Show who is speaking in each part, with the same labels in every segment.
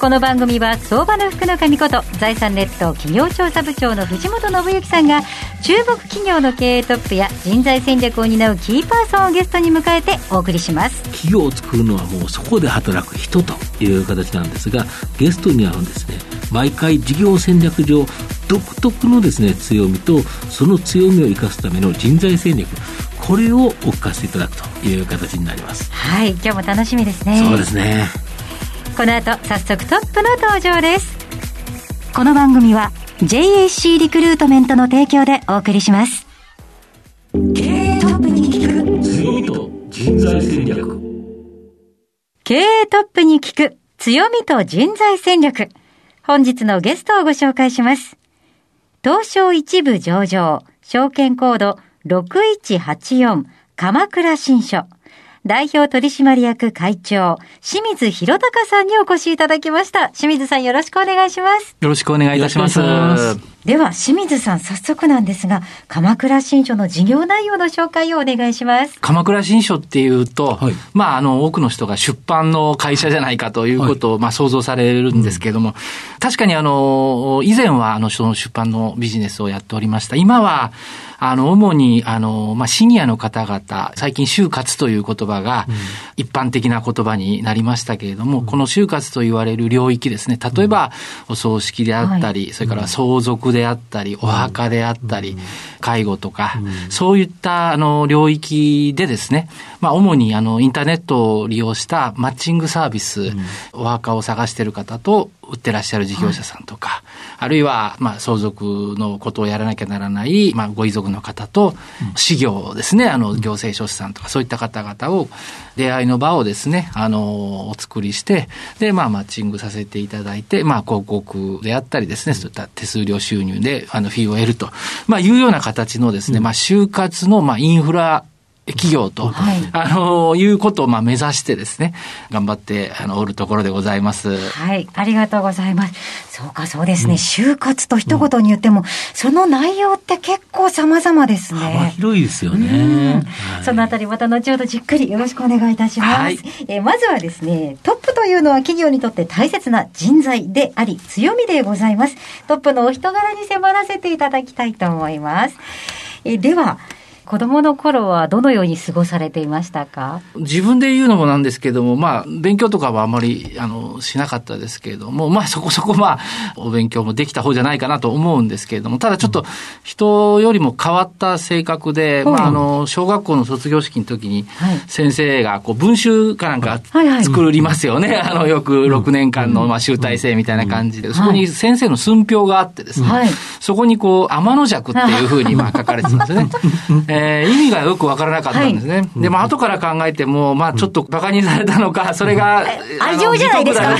Speaker 1: この番組は相場の福の神こと財産ネット企業調査部長の藤本信之さんが注目企業の経営トップや人材戦略を担うキーパーソンをゲストに迎えてお送りします。
Speaker 2: 企業を作るのはもうそこで働く人という形なんですがゲストにはですね毎回事業戦略上独特のですね強みとその強みを生かすための人材戦略これをお聞かせいただくという形になります。
Speaker 1: はい今日も楽しみですね。
Speaker 2: そうですね
Speaker 1: この後早速トップの登場です。この番組は JAC リクルートメントの提供でお送りします。経営トップに聞く
Speaker 2: 強みと人材戦略。
Speaker 1: 経営トップに聞く強みと人材戦略。本日のゲストをご紹介します。東証一部上場証券コード6184鎌倉新書代表取締役会長、清水博隆さんにお越しいただきました。清水さんよろしくお願いします。
Speaker 3: よろしくお願いいたします。
Speaker 1: では、清水さん、早速なんですが、鎌倉新書の事業内容の紹介をお願いします。
Speaker 3: 鎌倉新書っていうと、
Speaker 2: はい。
Speaker 3: まあ、あの、多くの人が出版の会社じゃないかということを、まあ、想像されるんですけれども、確かにあの、以前は、あの、その出版のビジネスをやっておりました。今は、あの、主に、あの、まあ、シニアの方々、最近、就活という言葉が、一般的な言葉になりましたけれども、この就活と言われる領域ですね、例えば、お葬式であったり、それから相続であったり、お墓であったり、介護とか、そういった、あの、領域でですね、まあ、主に、あの、インターネットを利用したマッチングサービス、お墓を探している方と、売ってらっしゃる事業者さんとか、あるいは、まあ、相続のことをやらなきゃならない、まあ、ご遺族の方と、事業ですね、あの、行政書士さんとか、そういった方々を、出会いの場をですね、あの、お作りして、で、まあ、マッチングさせていただいて、まあ、広告であったりですね、そういった手数料収入で、あの、フィーを得ると、まあ、いうような形のですね、まあ、就活の、まあ、インフラ、企業と、
Speaker 1: はい
Speaker 3: あの、いうことを、まあ、目指してですね、頑張って、あの、おるところでございます。
Speaker 1: はい、ありがとうございます。そうか、そうですね。就活と一言に言っても、その内容って結構様々です
Speaker 2: 幅
Speaker 1: ね。
Speaker 2: 広いですよ
Speaker 1: うん
Speaker 2: ね、はい
Speaker 1: そのあたりまた後ほどじっくりよろしくお願いいたします。
Speaker 3: はい
Speaker 1: えーまずはですね、トップというのは企業にとって大切な人材であり強みでございます。トップのお人柄に迫らせていただきたいと思います。えーでは、子供の頃はどのように過ごされていましたか？
Speaker 3: 自分で言うのもなんですけども、まあ、勉強とかはあまり、あの、しなかったですけれども、まあ、そこ そこ、まあ、お勉強もできた方じゃないかなと思うんですけれども、ただちょっと、人よりも変わった性格で、
Speaker 1: はい
Speaker 3: まあ、あの、小学校の卒業式の時に
Speaker 1: はい、
Speaker 3: 先生が、こう、文集かなんか
Speaker 1: はいはい
Speaker 3: 作りますよね。あの、よく6年間の、まあ、集大成みたいな感じで、そこに先生の寸評があってですね、
Speaker 1: はい。
Speaker 3: そこにこう、天の尺っていうふうにまあ書かれてたんですよね。え ー意味がよくわからなかったんですね。で、まあ後から考えても、まあちょっと馬鹿にされたのか、それが、
Speaker 1: 愛情じゃないですか？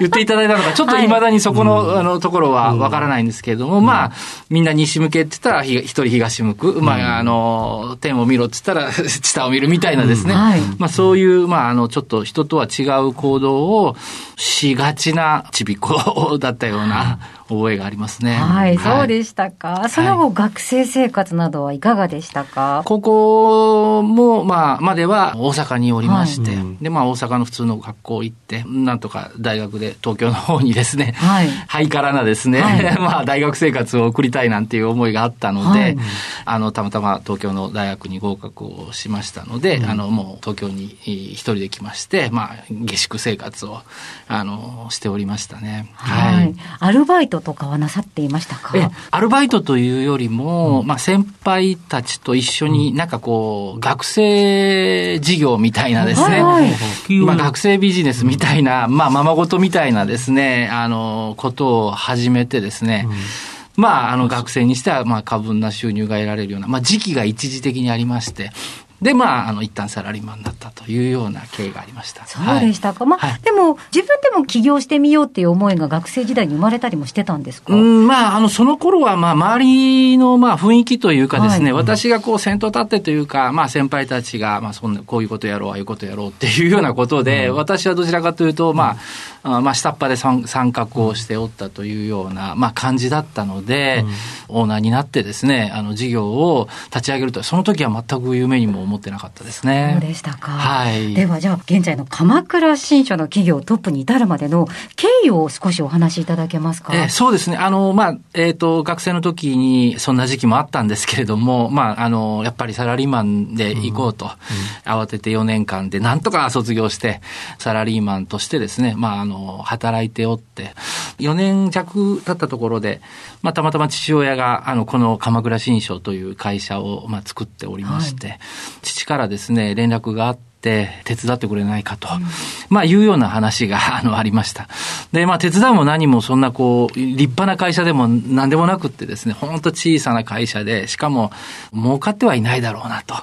Speaker 3: 言っていただいたのか、ちょっと未だにそこの、あの、ところはわからないんですけれども、まあ、みんな西向けって言ったら、ひ一人東向く。まあ、あの、天を見ろって言ったら、下を見るみたいなですね。
Speaker 1: はい。
Speaker 3: まあそういう、まああの、ちょっと人とは違う行動をしがちなちびっ子だったような覚えがありますね。
Speaker 1: はい、そう
Speaker 3: す。
Speaker 1: でしたか？その後、学生生活などはいかがでしたか？
Speaker 3: 高校も、まあ、までは大阪におりまして、
Speaker 2: はいうん
Speaker 3: で、まあ、大阪の普通の学校行って、なんとか大学で東京の方にですね、
Speaker 1: はい
Speaker 3: ハイカラなですね、
Speaker 1: はい
Speaker 3: まあ、大学生活を送りたいなんていう思いがあったので、
Speaker 1: はい
Speaker 3: あの、たまたま東京の大学に合格をしましたので、あの、もう東京にえー一人で来まして、まあ、下宿生活を、あの、しておりましたね。
Speaker 1: はい。アルバイトとかはなさっていましたか？
Speaker 3: え、アルバイトというよりも、まあ先輩たちと一緒になんかこう、学生事業みたいなですね、
Speaker 1: はいはい。
Speaker 3: まあ学生ビジネスみたいな、まあままごとみたいなですね、あの、ことを始めてですね、まあ、あの、学生にしては、まあ、過分な収入が得られるような、まあ、時期が一時的にありまして、で、まあ、あの、一旦サラリーマンになったというような経緯がありました。
Speaker 1: そうでしたか。はい、まあ、はい、でも、自分でも起業してみようっていう思いが学生時代に生まれたりもしてたんですか？
Speaker 3: うん、まあ、あの、その頃は、まあ、周りの、まあ、雰囲気というかですね、はい、私がこう、先頭立ってというか、まあ、先輩たちが、まあ、そんな、こういうことやろう、ああいうことやろうっていうようなことで、うん、私はどちらかというと、まあ、まあ、下っ端で参画をしておったというような、まあ、感じだったので、うん、オーナーになってですね、あの、事業を立ち上げると、その時は全く夢にも思ってなかったですね。
Speaker 1: そうでしたか。はい。では、じゃあ、現在の鎌倉新書の企業トップに至るまでの経緯を少しお話しいただけますか？
Speaker 3: えー、そうですね。あの、まあ、えっ、ー、と、学生の時にそんな時期もあったんですけれども、まあ、あの、やっぱりサラリーマンで行こうと、うんうん、慌てて4年間でなんとか卒業して、サラリーマンとしてですね、まあ、あの、働いておって、4年弱経ったところで、まあ、たまたま父親が、あの、この鎌倉新書という会社を、まあ、作っておりまして、はい、父からですね、連絡があって、手伝ってくれないかと、うん、まあいうような話が あのありました。で、まあ手伝うも何もそんなこう、立派な会社でも何でもなくってですね、本当小さな会社で、しかも儲かってはいないだろうなと、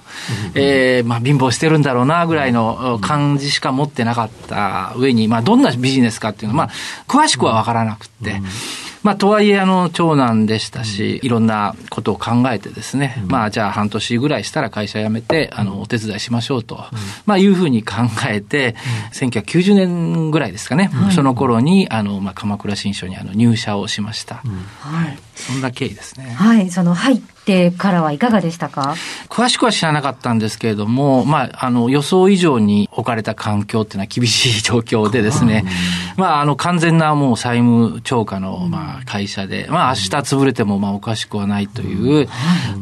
Speaker 3: うん、えー、まあ貧乏してるんだろうなぐらいの感じしか持ってなかった上に、まあどんなビジネスかっていうのは、まあ詳しくはわからなくって、うんまあ、とはいえ、あの、長男でしたし、いろんなことを考えてですね、うん、まあ、じゃあ半年ぐらいしたら会社辞めて、あの、お手伝いしましょうと、うん、まあ、いうふうに考えて、うん、1990年ぐらいですかね、その頃に、あの、まあ、鎌倉新書にあの入社をしました。はい。そんな経緯ですね。
Speaker 1: はい、その入ってからはいかがでしたか？
Speaker 3: 詳しくは知らなかったんですけれども、まあ、あの、予想以上に置かれた環境っていうのは厳しい状況でですね、まあ、あの、完全なもう債務超過の、まあ、会社で、まあ、明日潰れても、まあ、おかしくはないという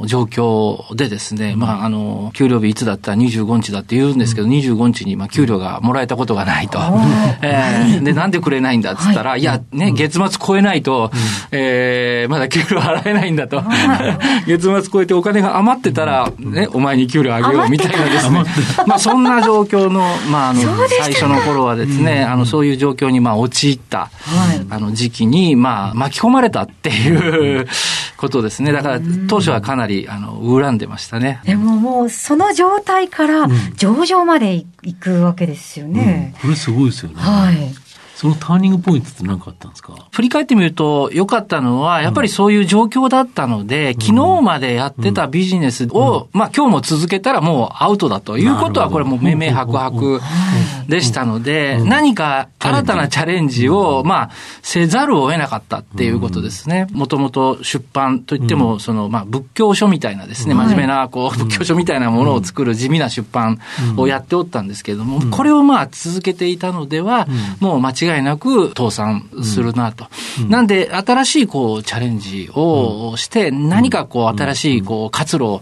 Speaker 3: 状況でですね、まあ、あの、給料日いつだった？ら25日だって言うんですけど、25日に、まあ、給料がもらえたことがないと。えー、で、なんでくれないんだっつったら、い。や、ね、月末超えないと、えー、まだ給料払えないんだと。月末超えてお金が余ってたら、ね、お前に給料あげようみたいなですね。まあ、そんな状況の、まあ、あの、最初の頃はですね、あの、そういう状況に、まあ、陥った、あの、時期に、まあ、巻き込まれたっていうことですね。だから、当初はかなり、あの、恨んでましたね。
Speaker 1: でももう、その状態から上場まで行くわけですよね。
Speaker 2: これすごいですよね。はい。そのターニングポイントって何かあったんですか？
Speaker 3: 振り返ってみると、良かったのは、やっぱりそういう状況だったので、うん、昨日までやってたビジネスを、うん、まあ今日も続けたらもうアウトだということは、これもう明々白々でしたので、何か新たなチャレンジを、まあ、せざるを得なかったっていうことですね。もともと出版といっても、その、まあ、仏教書みたいなですね、真面目な、こう、仏教書みたいなものを作る地味な出版をやっておったんですけれども、これをまあ、続けていたのでは、もう間違いなく倒産するなと。なんで、新しい、こう、チャレンジをして、何かこう、新しい、こう、活路を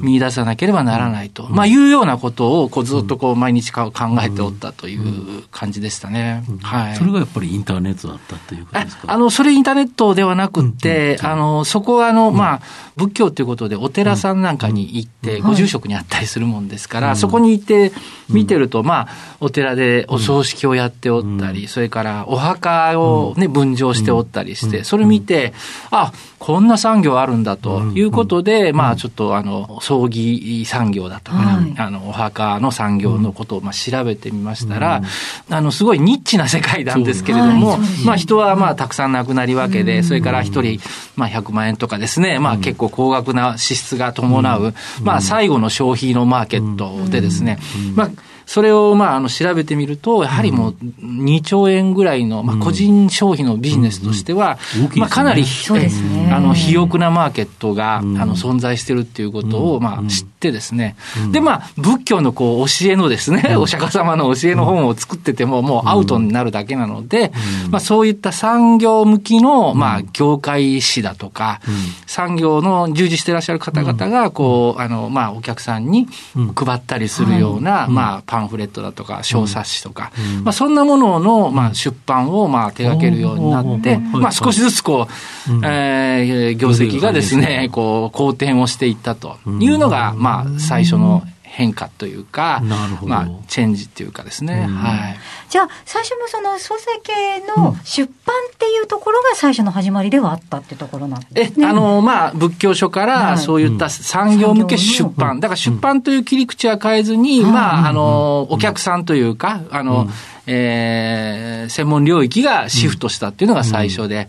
Speaker 3: 見出さなければならないと、まあ、いうようなことを、こう、ずっとこう、毎日考えておったという感じでしたね。
Speaker 2: はい。それがやっぱりインターネットだったということですか？
Speaker 3: あの、それインターネットではなくて、あの、そこはあの、まあ、仏教ということで、お寺さんなんかに行って、ご住職にあったりするもんですから、そこに行って見てると、まあ、お寺でお葬式をやっておったり、それからお墓をね、分譲しておったりして、それ見て、あ、こんな産業あるんだということで、まあ、ちょっとあの、葬儀産業だとか、あの、お墓の産業のことをまあ調べてみましたら、あの、すごいニッチな世界なんですけれども、まあ、人はまあ、たくさん亡くなりわけで、それから一人、まあ、100万円とかですね、まあ、結構高額な支出が伴う、まあ、最後の消費のマーケットでですね、まあ、それをまああの調べてみると、やはりもう2兆円ぐらいの、まあ、個人消費のビジネスとしては、まあ、かなり、あの肥沃なマーケットが、あの存在してるっていうことをまあ知ってですね、でまあ仏教のこう教えのですね、お釈迦様の教えの本を作っててももうアウトになるだけなので、まあ、そういった産業向きのまあ業界誌だとか、産業の従事してらっしゃる方々がこうあのまあお客さんに配ったりするようなまあパンンフレットだとか小冊子とか、うん、まあ、そんなものの、まあ、出版をまあ手掛けるようになって、まあ、少しずつこう、うん、えー、業績がですね、こう、好転をしていったというのが、まあ、最初の変化というか、まあ、チェンジっていうかですね。
Speaker 2: うん
Speaker 3: はい。
Speaker 1: じゃあ、最初もその総裁系の出版っていうところが最初の始まりではあったってところなんで
Speaker 3: え
Speaker 1: す、ね。
Speaker 3: あの、まあ、仏教書か
Speaker 1: はい
Speaker 3: ら、そういった産業向け出版。だから出版という切り口は変えずに、
Speaker 1: うん
Speaker 3: まあ、あの、お客さんというか、あの、えー専門領域がシフトしたっていうのが最初で。
Speaker 1: はい。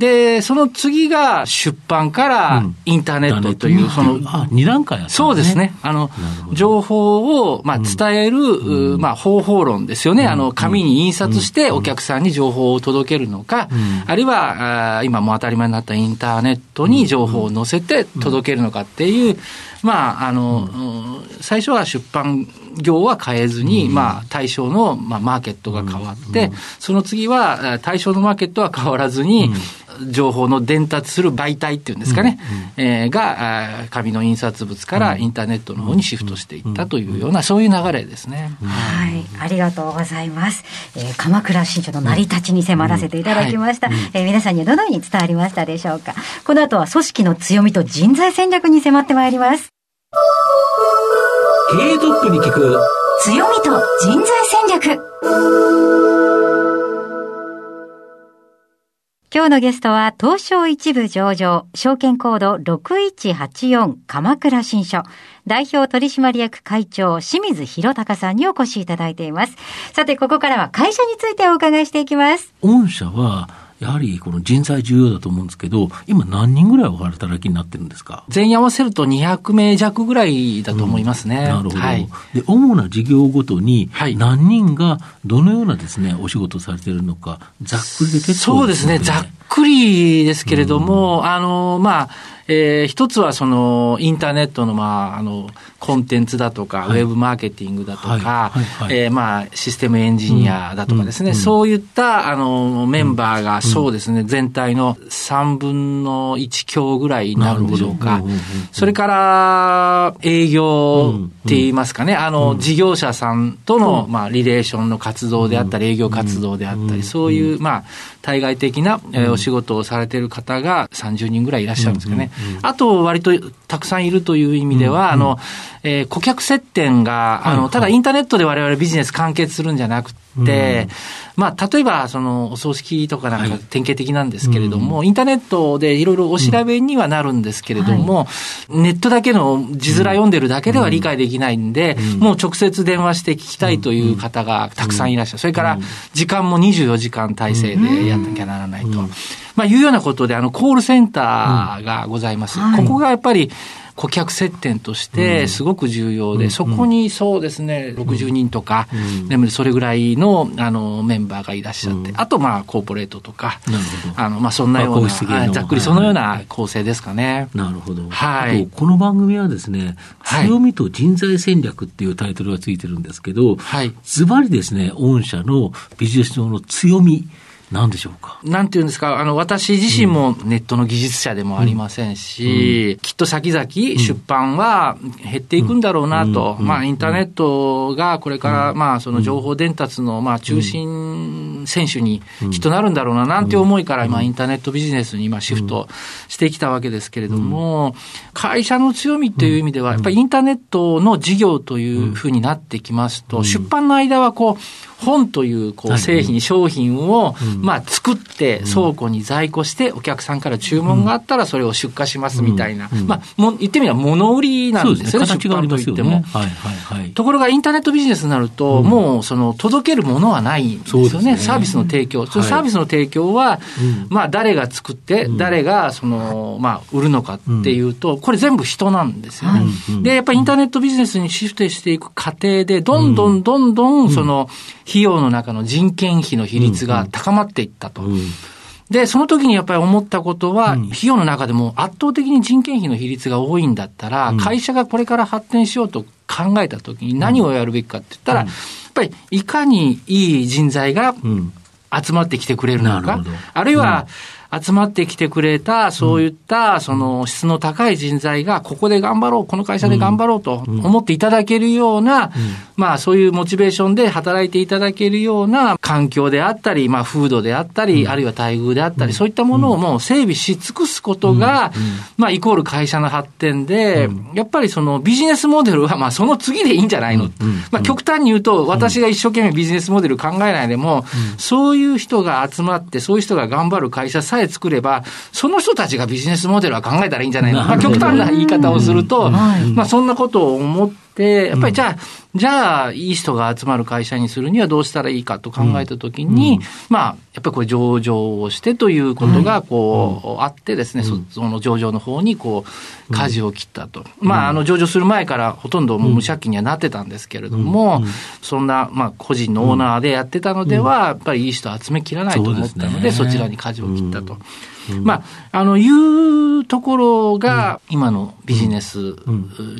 Speaker 3: で、その次が出版から
Speaker 2: うん。
Speaker 3: インターネットという、その、
Speaker 2: あ、二段階
Speaker 3: そうですね。。あの情報を、まあ、伝える、うまあ、方法論ですよね。あの、紙に印刷してお客さんに情報を届けるのか、
Speaker 2: うん。
Speaker 3: あるいは、あー今もう当たり前になったインターネットに情報を載せて届けるのかっていう、まあ、あの、うん。最初は出版業は変えずに、まあ、対象の、まあ、マーケットが変わって、その次は、対象のマーケットは変わらずに、情報の伝達する媒体っていうんですかね、えーが、あー紙の印刷物からインターネットの方にシフトしていったというような、そういう流れですね。
Speaker 1: はい。ありがとうございます。えー鎌倉新書の成り立ちに迫らせていただきました。えー皆さんにはどのように伝わりましたでしょうか。この後は組織の強みと人材戦略に迫ってまいります。
Speaker 2: 経営トップに聞く。
Speaker 1: 強みと人材戦略。今日のゲストは東証一部上場、証券コード6184鎌倉新書、代表取締役会長清水博隆さんにお越しいただいています。さて、ここからは会社についてお伺いしていきます。
Speaker 2: 御社は、やはりこの人材重要だと思うんですけど、今何人ぐらいお働きになってるんですか？
Speaker 3: 全員合わせると200名弱ぐらいだと思いますね。
Speaker 2: なるほど、
Speaker 3: はい。
Speaker 2: で、主な事業ごとに
Speaker 3: はい、
Speaker 2: 何人がどのようなですね、お仕事をされているのか、ざっくりで結構
Speaker 3: そうですね、ざっくりですけれども、あの、まあ、えー一つはそのインターネットのまああのコンテンツだとか、
Speaker 2: はい。
Speaker 3: ウェブマーケティングだとか、えーまあシステムエンジニアだとかですね、
Speaker 2: うん。
Speaker 3: そういったあのメンバーがそうですね、全体の3分の1強ぐらいになるんでしょうか。それから営業って言いますかね、あの事業者さんとのまあリレーションの活動であったり、営業活動であったり、そういうまあ対外的なえーお仕事をされている方が30人ぐらいいらっしゃるんですけどね。あと、割とたくさんいるという意味では、あの、えー顧客接点が、あの、
Speaker 2: はい。はい
Speaker 3: ただインターネットで我々ビジネス完結するんじゃなくて、まあ、例えば、その、お葬式とかなんか典型的なんですけれども、インターネットでいろいろお調べにはなるんですけれども、ネットだけの字面読んでるだけでは理解できないんで、もう直接電話して聞きたいという方がたくさんいらっしゃる。それから、時間も24時間体制でやんなきゃならないと。まあ、いうようなことで、あの、コールセンターがございます。
Speaker 1: はい。
Speaker 3: ここがやっぱり、顧客接点としてすごく重要で、そこにそうですね、60人とか、でもそれぐらいのあのメンバーがいらっしゃって、あとまあコーポレートとか、あのまあそんなような、ざっくりそのような構成ですかね。
Speaker 2: なるほど。
Speaker 3: はい。
Speaker 2: あとこの番組はですね、
Speaker 3: はい。
Speaker 2: 強みと人材戦略っていうタイトルがついてるんですけど、
Speaker 3: はい。
Speaker 2: ズバリですね、御社のビジネス上の強み、なんでしょうか？
Speaker 3: なんていうんですか、あの、私自身もネットの技術者でもありませんし、きっと先々出版は減っていくんだろうなと。まあ、インターネットがこれから、まあ、その情報伝達の、まあ、中心選手にきっとなるんだろうな、なんて思いから、今、インターネットビジネスに今シフトしてきたわけですけれども、会社の強みっていう意味では、やっぱりインターネットの事業というふうになってきますと、出版の間はこう、本というこう
Speaker 2: はい。
Speaker 3: 製品、商品を、まあ、作って倉庫に在庫して、お客さんから注文があったらそれを出荷しますみたいな、まあ、も言ってみれば物売りなんですよね、
Speaker 2: 形がありますよね。
Speaker 3: 出版
Speaker 2: はいはいはい。
Speaker 3: ところがインターネットビジネスになると、もうその届けるものはないんですよね、
Speaker 2: ね。
Speaker 3: サービスの提供、その
Speaker 2: はい
Speaker 3: サービスの提供は、
Speaker 2: うん。
Speaker 3: まあ誰が作って、誰がその、まあ、売るのかっていうと、これ全部人なんですよね。
Speaker 2: うん。
Speaker 3: で、やっぱりインターネットビジネスにシフトしていく過程で、どんどんどんどんその費用の中の人件費の比率が高まっていったと。
Speaker 2: うん。
Speaker 3: で、その時にやっぱり思ったことは、費用の中でも圧倒的に人件費の比率が多いんだったら、会社がこれから発展しようと考えた時に何をやるべきかって言ったら、やっぱりいかにいい人材が
Speaker 2: うん。
Speaker 3: 集まってきてくれるのかあるいは、集まってきてくれた、そういった、その質の高い人材が、ここで頑張ろう、この会社で頑張ろうと思っていただけるような、まあそういうモチベーションで働いていただけるような環境であったり、まあ風土であったり、あるいは待遇であったり、そういったものをもう整備し尽くすことが、まあイコール会社の発展で、やっぱりそのビジネスモデルはまあその次でいいんじゃないの？まあ極端に言うと、私が一生懸命ビジネスモデル考えないでも、そういう人が集まって、そういう人が頑張る会社さえ作れば、その人たちがビジネスモデルは考えたらいいんじゃないの。まあ極端な言い方をすると、まあそんなことを思って、やっぱりじゃあ、じゃあ、いい人が集まる会社にするにはどうしたらいいかと考えたときに、うん、まあ、やっぱりこれ上場をしてということが、こう、あってですね、その上場の方に、こう、舵を切ったと。まあ、あの、上場する前からほとんど無借金にはなってたんですけれども、そんな、まあ、個人のオーナーでやってたのでは、やっぱりいい人集めきらないと思ったので、そちらに舵を切ったと。まあ、あの、いうところが、今のビジネス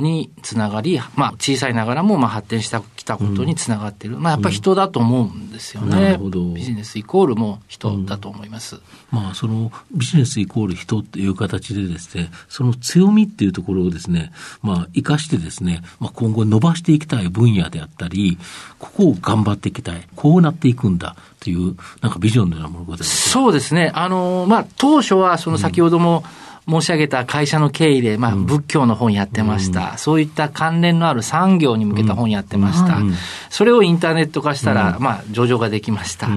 Speaker 3: につながり、まあ、小さいながらも、まあ、発展してきたことにつながっている。まあ、やっぱり人だと思うんですよね。ビジネスイコールも人だと思います。
Speaker 2: まあ、そのビジネスイコール人っていう形でですね、その強みっていうところをですね、まあ、生かしてですね、まあ、今後伸ばしていきたい分野であったり、ここを頑張っていきたい。こうなっていくんだ。という、なんかビジョンのようなものがございます
Speaker 3: そうですね。あの、まあ、当初は、その先ほども、申し上げた会社の経緯で、まあ、仏教の本やってました、うん、そういった関連のある産業に向けた本やってました、うん、それをインターネット化したら、まあ、上場ができました。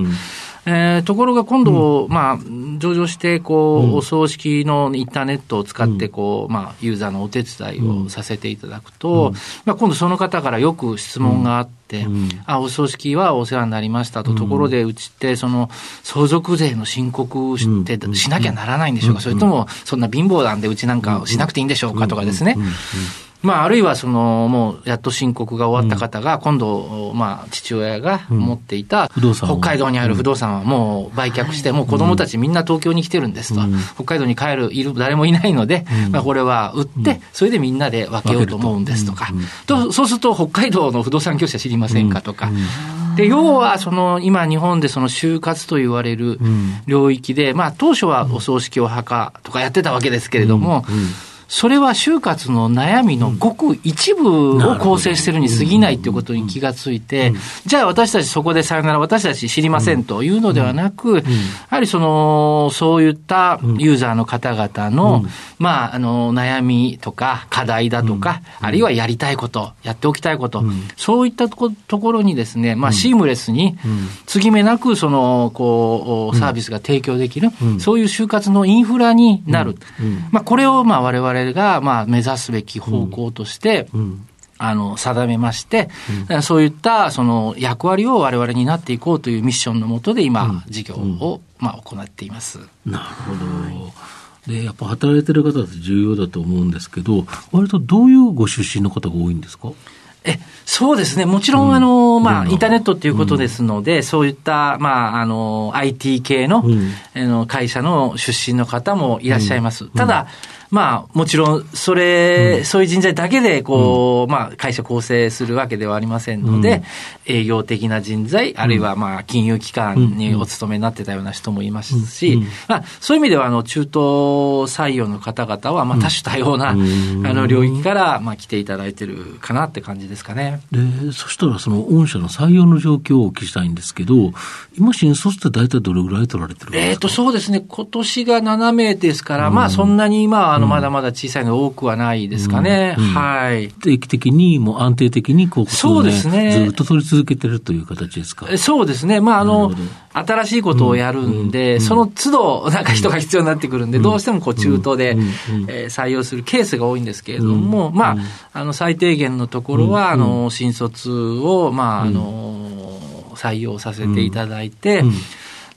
Speaker 3: えー、ところが今度、うん、まあ、上場して、こう、うん、お葬式のインターネットを使って、こう、まあ、ユーザーのお手伝いをさせていただくと、うん、まあ、今度その方からよく質問があって、あ、お葬式はお世話になりましたと、ところで、うちって、その、相続税の申告して、しなきゃならないんでしょうか、それとも、そんな貧乏なんで、うちなんかしなくていいんでしょうかとかですね。まあ、あるいはその、もう、やっと申告が終わった方が、今度、まあ、父親が持っていた、北海道にある不動産はもう売却して、もう子供たちみんな東京に来てるんですと。北海道に帰る、いる、誰もいないので、まあ、これは売って、それでみんなで分けようと思うんですとか。と、そうすると、北海道の不動産業者知りませんかとか。で、要は、その、今、日本でその就活と言われる領域で、まあ、当初はお葬式お墓とかやってたわけですけれども、それは就活の悩みのごく一部を構成してるに過ぎないということに気がついて、じゃあ私たちそこでさよなら私たち知りませんというのではなく、やはりその、そういったユーザーの方々の、まあ、あの、悩みとか課題だとか、あるいはやりたいこと、やっておきたいこと、そういったところにですね、まあ、シームレスに、継ぎ目なく、その、こう、サービスが提供できる、そういう就活のインフラになる。まあ、これを、まあ、我々が、まあ、目指すべき方向として、あの、定めまして、うん、そういった、その、役割を我々になっていこうというミッションのもとで今、事業を、まあ、行っています。
Speaker 2: なるほど。で、やっぱ働いてる方って重要だと思うんですけど、割とどういうご出身の方が多いんですか？
Speaker 3: え、そうですね。もちろん、あの、まあ、インターネットっていうことですので、そういった、まあ、あの、IT 系の、あの会社の出身の方もいらっしゃいます。ただ、まあ、もちろん、それ、うん、そういう人材だけで、こう、うん、まあ、会社構成するわけではありませんので、うん、営業的な人材、あるいは、まあ、金融機関にお勤めになってたような人もいますし、まあ、そういう意味では、あの、中東採用の方々は、まあ、多種多様な、あの、領域から、まあ、来ていただいてるかなって感じですかね。
Speaker 2: で、そしたら、その、御社の採用の状況をお聞きしたいんですけど、今、新卒って大体どれぐらい取られてるんですか？
Speaker 3: えっ、と、そうですね。今年が7名ですから、まあ、そんなに今、あの、の、まだまだ小さいの多くはないですかね。うん。うん、はい。
Speaker 2: 定期的に、もう安定的に広告を、ね、そうですね。ずっと取り続けてるという形ですか。
Speaker 3: そうですね。まあ、あの、新しいことをやるんで、その都度、なんか人が必要になってくるんで、どうしてもこう中途で、え採用するケースが多いんですけれども、まあ、あの、最低限のところは、あの、新卒を、まあ、あの、採用させていただいて、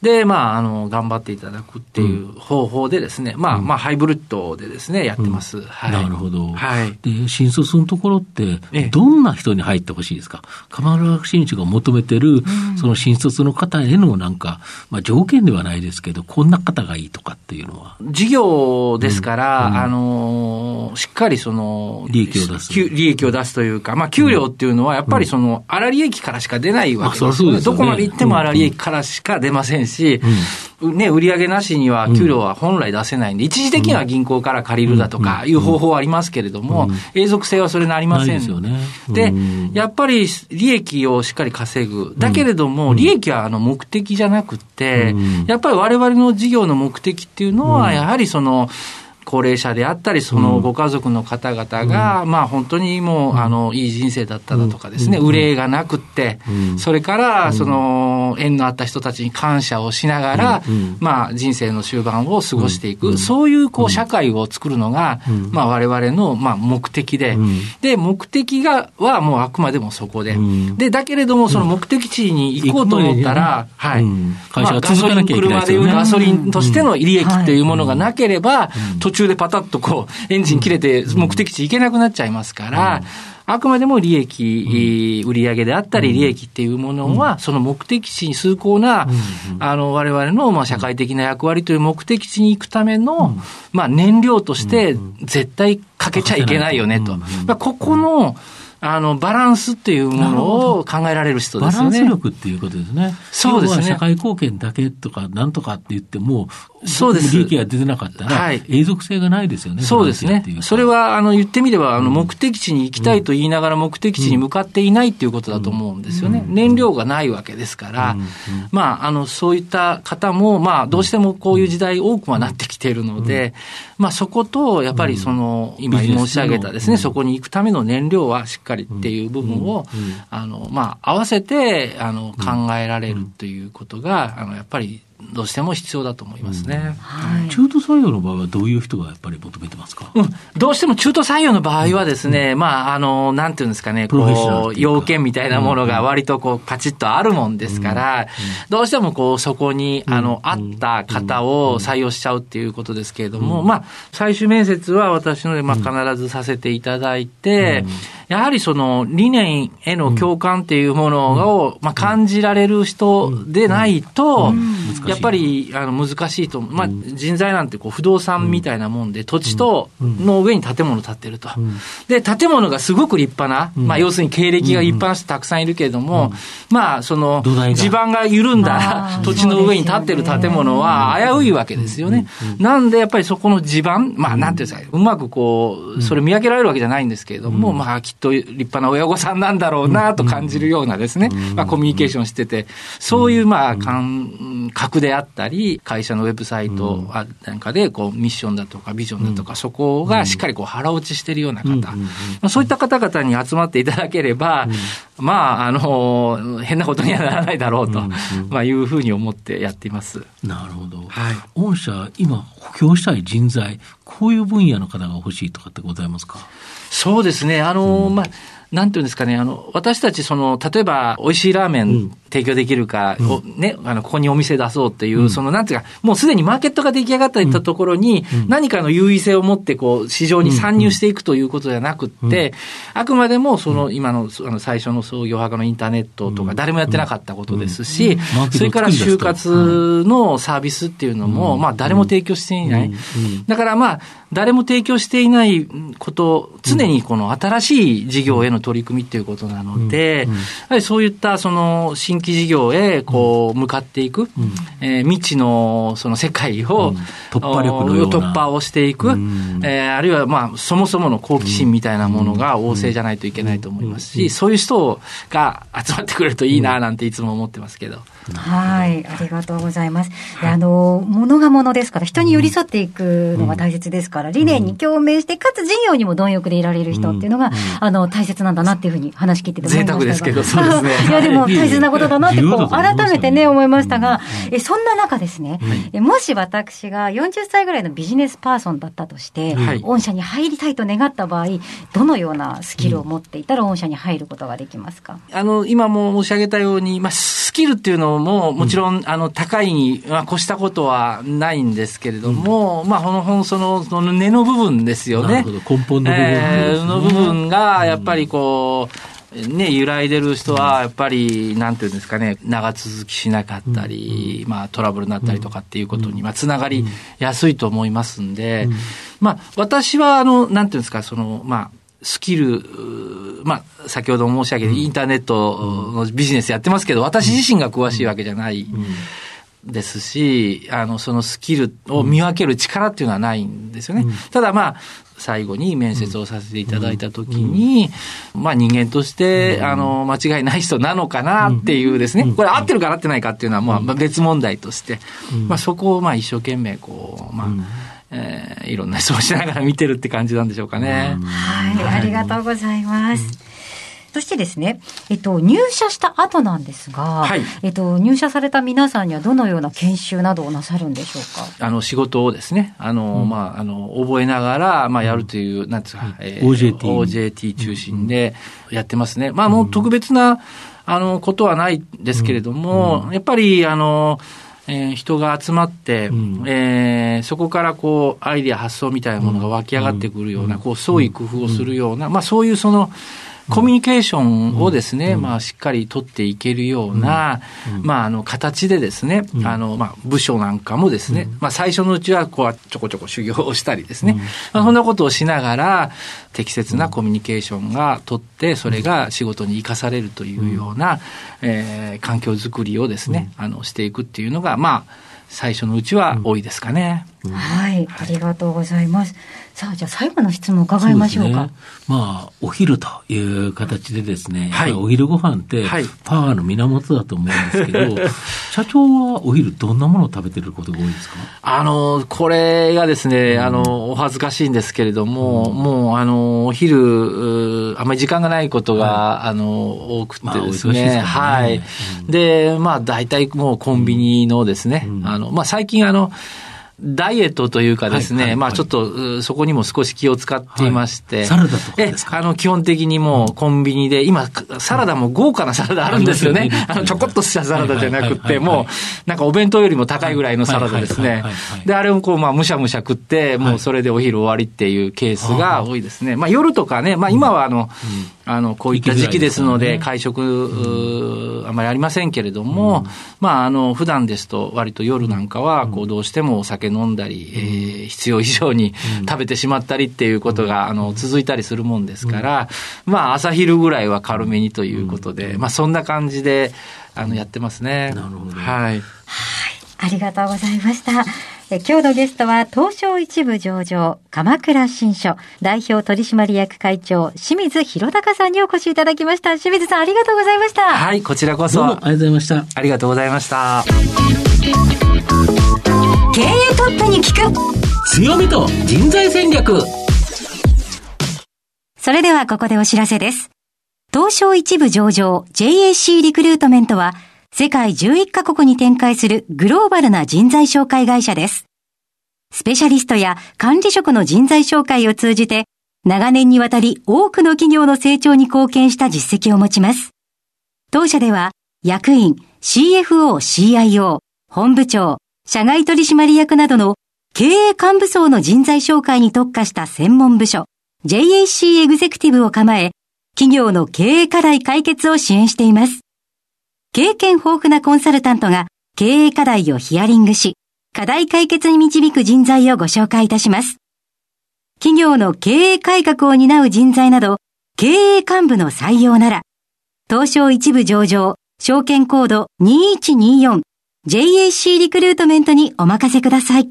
Speaker 3: で、まあ、あの、頑張っていただくっていう方法でですね、うん、まあ、まあ、ハイブリッドでですね、やってます。うん、はい。
Speaker 2: なるほど。はい。で、新卒のところって、どんな人に入ってほしいですか？鎌原学新一が求めてる、その新卒の方へのなんか、まあ、条件ではないですけど、こんな方がいいとかっていうのは？
Speaker 3: 事業ですから、うん、あの、しっかりその、
Speaker 2: 利益を出す。
Speaker 3: 利益を出すというか、まあ、給料っていうのは、やっぱりその、粗利益からしか出ないわけです。
Speaker 2: そうです
Speaker 3: ね。どこまで行っても粗利益からしか出ませんし、し、ね、売上なしには給料は本来出せないんで、一時的には銀行から借りるだとかいう方法はありますけれども、永続性はそれなりません。
Speaker 2: よね。
Speaker 3: で、やっぱり利益をしっかり稼ぐ。だけれども、利益はあの目的じゃなくて、やっぱり我々の事業の目的っていうのは、やはりその、高齢者であったり、そのご家族の方々が、うん、まあ本当にもう、うん、あの、いい人生だっただとかですね、うん、憂いがなくって、それから、その、縁のあった人たちに感謝をしながら、まあ人生の終盤を過ごしていく、そういうこう社会を作るのが、まあ我々の、まあ目的で、で、目的が、はもうあくまでもそこで。で、だけれども、その目的地に行こうと思ったら、はい。会社がガソリン、車でいうガソリンとしての利益っていうものがなければ、途中でパタッとこう、エンジン切れて目的地行けなくなっちゃいますから、あくまでも利益、売上であったり利益っていうものは、その目的地に崇高な、あの、我々のまあ社会的な役割という目的地に行くための、まあ燃料として絶対かけちゃいけないよねと。ここの、あの、バランスっていうものを考えられる人ですよね。
Speaker 2: バランス力っていうことですね。
Speaker 3: そうですね。
Speaker 2: 社会貢献だけとか、なんとかって言っても、そうです。利益が出てなかったら、はい、永続性がないですよね。
Speaker 3: そうですね。それは、あの、言ってみれば、あの、目的地に行きたいと言いながら目的地に向かっていないっていうことだと思うんですよね。燃料がないわけですから、まあ、あの、そういった方も、まあ、どうしてもこういう時代多くはなってきているので、まあ、そこと、やっぱりその、今申し上げたですね、そこに行くための燃料はしっかりっていう部分を、あの、まあ、合わせて、あの、考えられるということが、あの、やっぱりどうしても必要だと思いますね、うん。
Speaker 2: はい、中途採用の場合は、どういう人がやっぱり求めてますか、
Speaker 3: うん、どうしても中途採用の場合はですね、うん、まあ、あの、なんていうんですかね、こう、要件みたいなものが割とこう、パチッとあるもんですから、どうしてもこう、そこに、あの、あった方を採用しちゃうっていうことですけれども、まあ、最終面接は私ので、まあ、必ずさせていただいて、やはりその理念への共感っていうものを、まあ、感じられる人でないと、やっぱりあの難しいと、まあ、人材なんてこう不動産みたいなもんで、土地との上に建物建ってると。で、建物がすごく立派な、まあ、要するに経歴が立派な人たくさんいるけれども、まあ、その、地盤が緩んだ 土地の上に建ってる建物は危ういわけですよね。なんで、やっぱりそこの地盤、まあ、なんていうんですか、うまくこう、それ見分けられるわけじゃないんですけれども、まあ、きっと立派な親御さんなんだろうなと感じるようなですね、まあ、コミュニケーションしてて、そういうまあ感覚であったり、会社のウェブサイトなんかでこうミッションだとかビジョンだとか、そこがしっかりこう腹落ちしてるような方、まあ、そういった方々に集まっていただければ、まあ、あの、変なことにはならないだろうと、まあ、いうふうに思ってやっています。
Speaker 2: なるほど。はい。御社、今、補強したい人材、こういう分野の方が欲しいとかってございますか？
Speaker 3: そうですね。あの、うん、まあ、なんていうんですかね、あの、私たち、その、例えば、美味しいラーメン提供できるか、うん、ね、あの、ここにお店出そうっていう、うん、その、なんていうか、もうすでにマーケットが出来上がったところに、何かの優位性を持って、こう、市場に参入していくということじゃなくって、あくまでも、その、今の、あの、最初の創業派のインターネットとか、誰もやってなかったことですし、それから就活のサービスっていうのも、まあ、誰も提供していない。だからまあ、誰も提供していないこと、常にこの新しい事業への取り組みっていうことなので、やはりそういったその新規事業へこう向かっていく、え未知のその世界を、
Speaker 2: 突破力の
Speaker 3: 突破をしていく、えあるいはまあそもそもの好奇心みたいなものが旺盛じゃないといけないと思いますし、そういう人が集まってくれるといいななんていつも思ってますけど。
Speaker 1: はい、ありがとうございます。はい、あの、ものがものですから、人に寄り添っていくのが大切ですから、理念に共鳴して、かつ事業にも貪欲でいられる人っていうのが、あの、大切なんだなっていうふうに話聞いてて思いましたが。
Speaker 3: 贅沢ですけど、そうですね。
Speaker 1: いや、でも大切なことだなってこう、改めてね、思いましたが、えそんな中ですね、えもし私が40歳ぐらいのビジネスパーソンだったとして、御社に入りたいと願った場合、どのようなスキルを持っていたら御社に入ることができますか？
Speaker 3: あの、今も申し上げたように、まあ、スキルっていうのも、もちろん、あの、高いに、まあ、越したことはないんですけれども、まあ、ほの、その、その根の部分ですよね。
Speaker 2: 根本の部分、え
Speaker 3: ー、の部分が、やっぱりこう、ね、揺らいでる人は、やっぱり、なんていうんですかね、長続きしなかったり、まあ、トラブルになったりとかっていうことに、まあ、つながりやすいと思いますんで、まあ、私は、あの、なんていうんですか、その、まあ、スキル、まあ、先ほど申し上げたインターネットのビジネスやってますけど、私自身が詳しいわけじゃない。ですし、あの、そのスキルを見分ける力っていうのはないんですよね。うん、ただまあ、最後に面接をさせていただいたときに、うん、まあ人間として、あの、間違いない人なのかなっていうですね、これ合ってるか合ってないかっていうのは、まあ別問題として、まあそこをまあ一生懸命こう、まあ、えー、いろんな質問しながら見てるって感じなんでしょうかね。
Speaker 1: はい、ありがとうございます。そしてですね、えっと、入社した後なんですが、はい、えっと、入社された皆さんにはどのような研修などをなさるんでしょう
Speaker 3: か？あの、仕事をですね、あの、うん、まあ、あの、覚えながら、まあ、やるという、うん、なんですか、えー、OJT。OJT 中心でやってますね。まあ、もう特別な、あの、ことはないですけれども、やっぱり、あの、えー、人が集まって、うん、えー、そこからこうアイディア発想みたいなものが湧き上がってくるような、こう創意工夫をするような、まあそういうそのコミュニケーションをですね、まあ、しっかり取っていけるような、まあ、あの、形でですね、あの、まあ、部署なんかもですね、まあ、最初のうちは、こう、ちょこちょこ修行をしたりですね、まあ、そんなことをしながら、適切なコミュニケーションが取って、それが仕事に生かされるというような、えー、環境づくりをですね、あの、していくっていうのが、まあ、最初のうちは多いですかね。
Speaker 1: はい、ありがとうございます。さあ、じゃあ最後の質問伺いましょうか。うね、
Speaker 2: まあ、お昼という形でですね、はい、お昼ご飯ってパワーの源だと思うんですけど、はい、社長はお昼どんなものを食べてることが多いですか？
Speaker 3: あの、これがですね、あの、お恥ずかしいんですけれども、うん、もう、あの、お昼、あまり時間がないことが、はい、あの、多くてですね、まあ、ね。はい。うん、で、まあ、大体もうコンビニのですね、うん、あの、まあ、最近あの、ダイエットというかですね、はいはいはい、まあちょっとそこにも少し気を使っていまして、はい、
Speaker 2: サラダとかですか？
Speaker 3: あの基本的にもうコンビニで、今サラダも豪華なサラダあるんですよね。あのちょこっとしたサラダじゃなくて、もうなんかお弁当よりも高いぐらいのサラダですね。で、あれをこうまあむしゃむしゃ食って、もうそれでお昼終わりっていうケースが多いですね。まあ夜とかね、まあ今はあの、あの、こういった時期ですので、会食、あまりありませんけれども、まああの、普段ですと割と夜なんかは、こうどうしてもお酒飲んだり、えー、必要以上に食べてしまったりっていうことが、あの、続いたりするもんですから、まあ、朝昼ぐらいは軽めにということで、まあ、そんな感じで、あの、やってますね。
Speaker 2: なるほど。
Speaker 3: はい。はい。
Speaker 1: ありがとうございました。え今日のゲストは、東証一部上場、鎌倉新書、代表取締役会長、清水博隆さんにお越しいただきました。清水さん、ありがとうございました。
Speaker 3: はい、こちらこそ。
Speaker 2: ありがとうございました。
Speaker 3: ありがとうございました。
Speaker 1: 経営トップに聞く
Speaker 2: 強みと人材戦略
Speaker 1: それではここでお知らせです。東証一部上場 JAC リクルートメントは世界11カ国に展開するグローバルな人材紹介会社です。スペシャリストや管理職の人材紹介を通じて長年にわたり多くの企業の成長に貢献した実績を持ちます。当社では役員、CFO、CIO、本部長、社外取締役などの経営幹部層の人材紹介に特化した専門部署 JAC エグゼクティブを構え、企業の経営課題解決を支援しています。経験豊富なコンサルタントが経営課題をヒアリングし、課題解決に導く人材をご紹介いたします。企業の経営改革を担う人材など、経営幹部の採用なら、東証一部上場、証券コード2124 JAC リクルートメントにお任せください。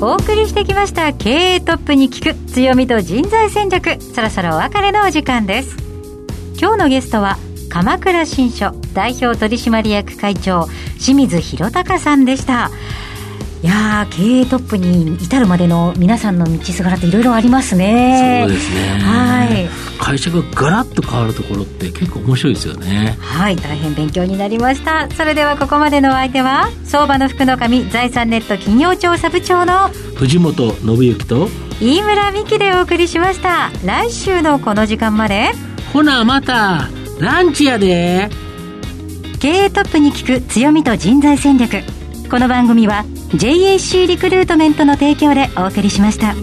Speaker 1: お送りしてきました経営トップに聞く強みと人材戦略そろそろお別れのお時間です今日のゲストは鎌倉新書代表取締役会長清水弘隆さんでしたいや経営トップに至るまでの皆さんの道すがらっていろいろありますね。
Speaker 2: そうですね。
Speaker 1: はい。
Speaker 2: 会社がガラッと変わるところって結構面白いですよね。
Speaker 1: はい、大変勉強になりました。それではここまでのお相手は、相場の福の神財産ネット企業調査部長の
Speaker 2: 藤本信之と
Speaker 1: 飯村美希でお送りしました。来週のこの時間まで。
Speaker 2: ほな、また、ランチやで。
Speaker 1: 経営トップに聞く強みと人材戦略。この番組は JAC リクルートメントの提供でお送りしました。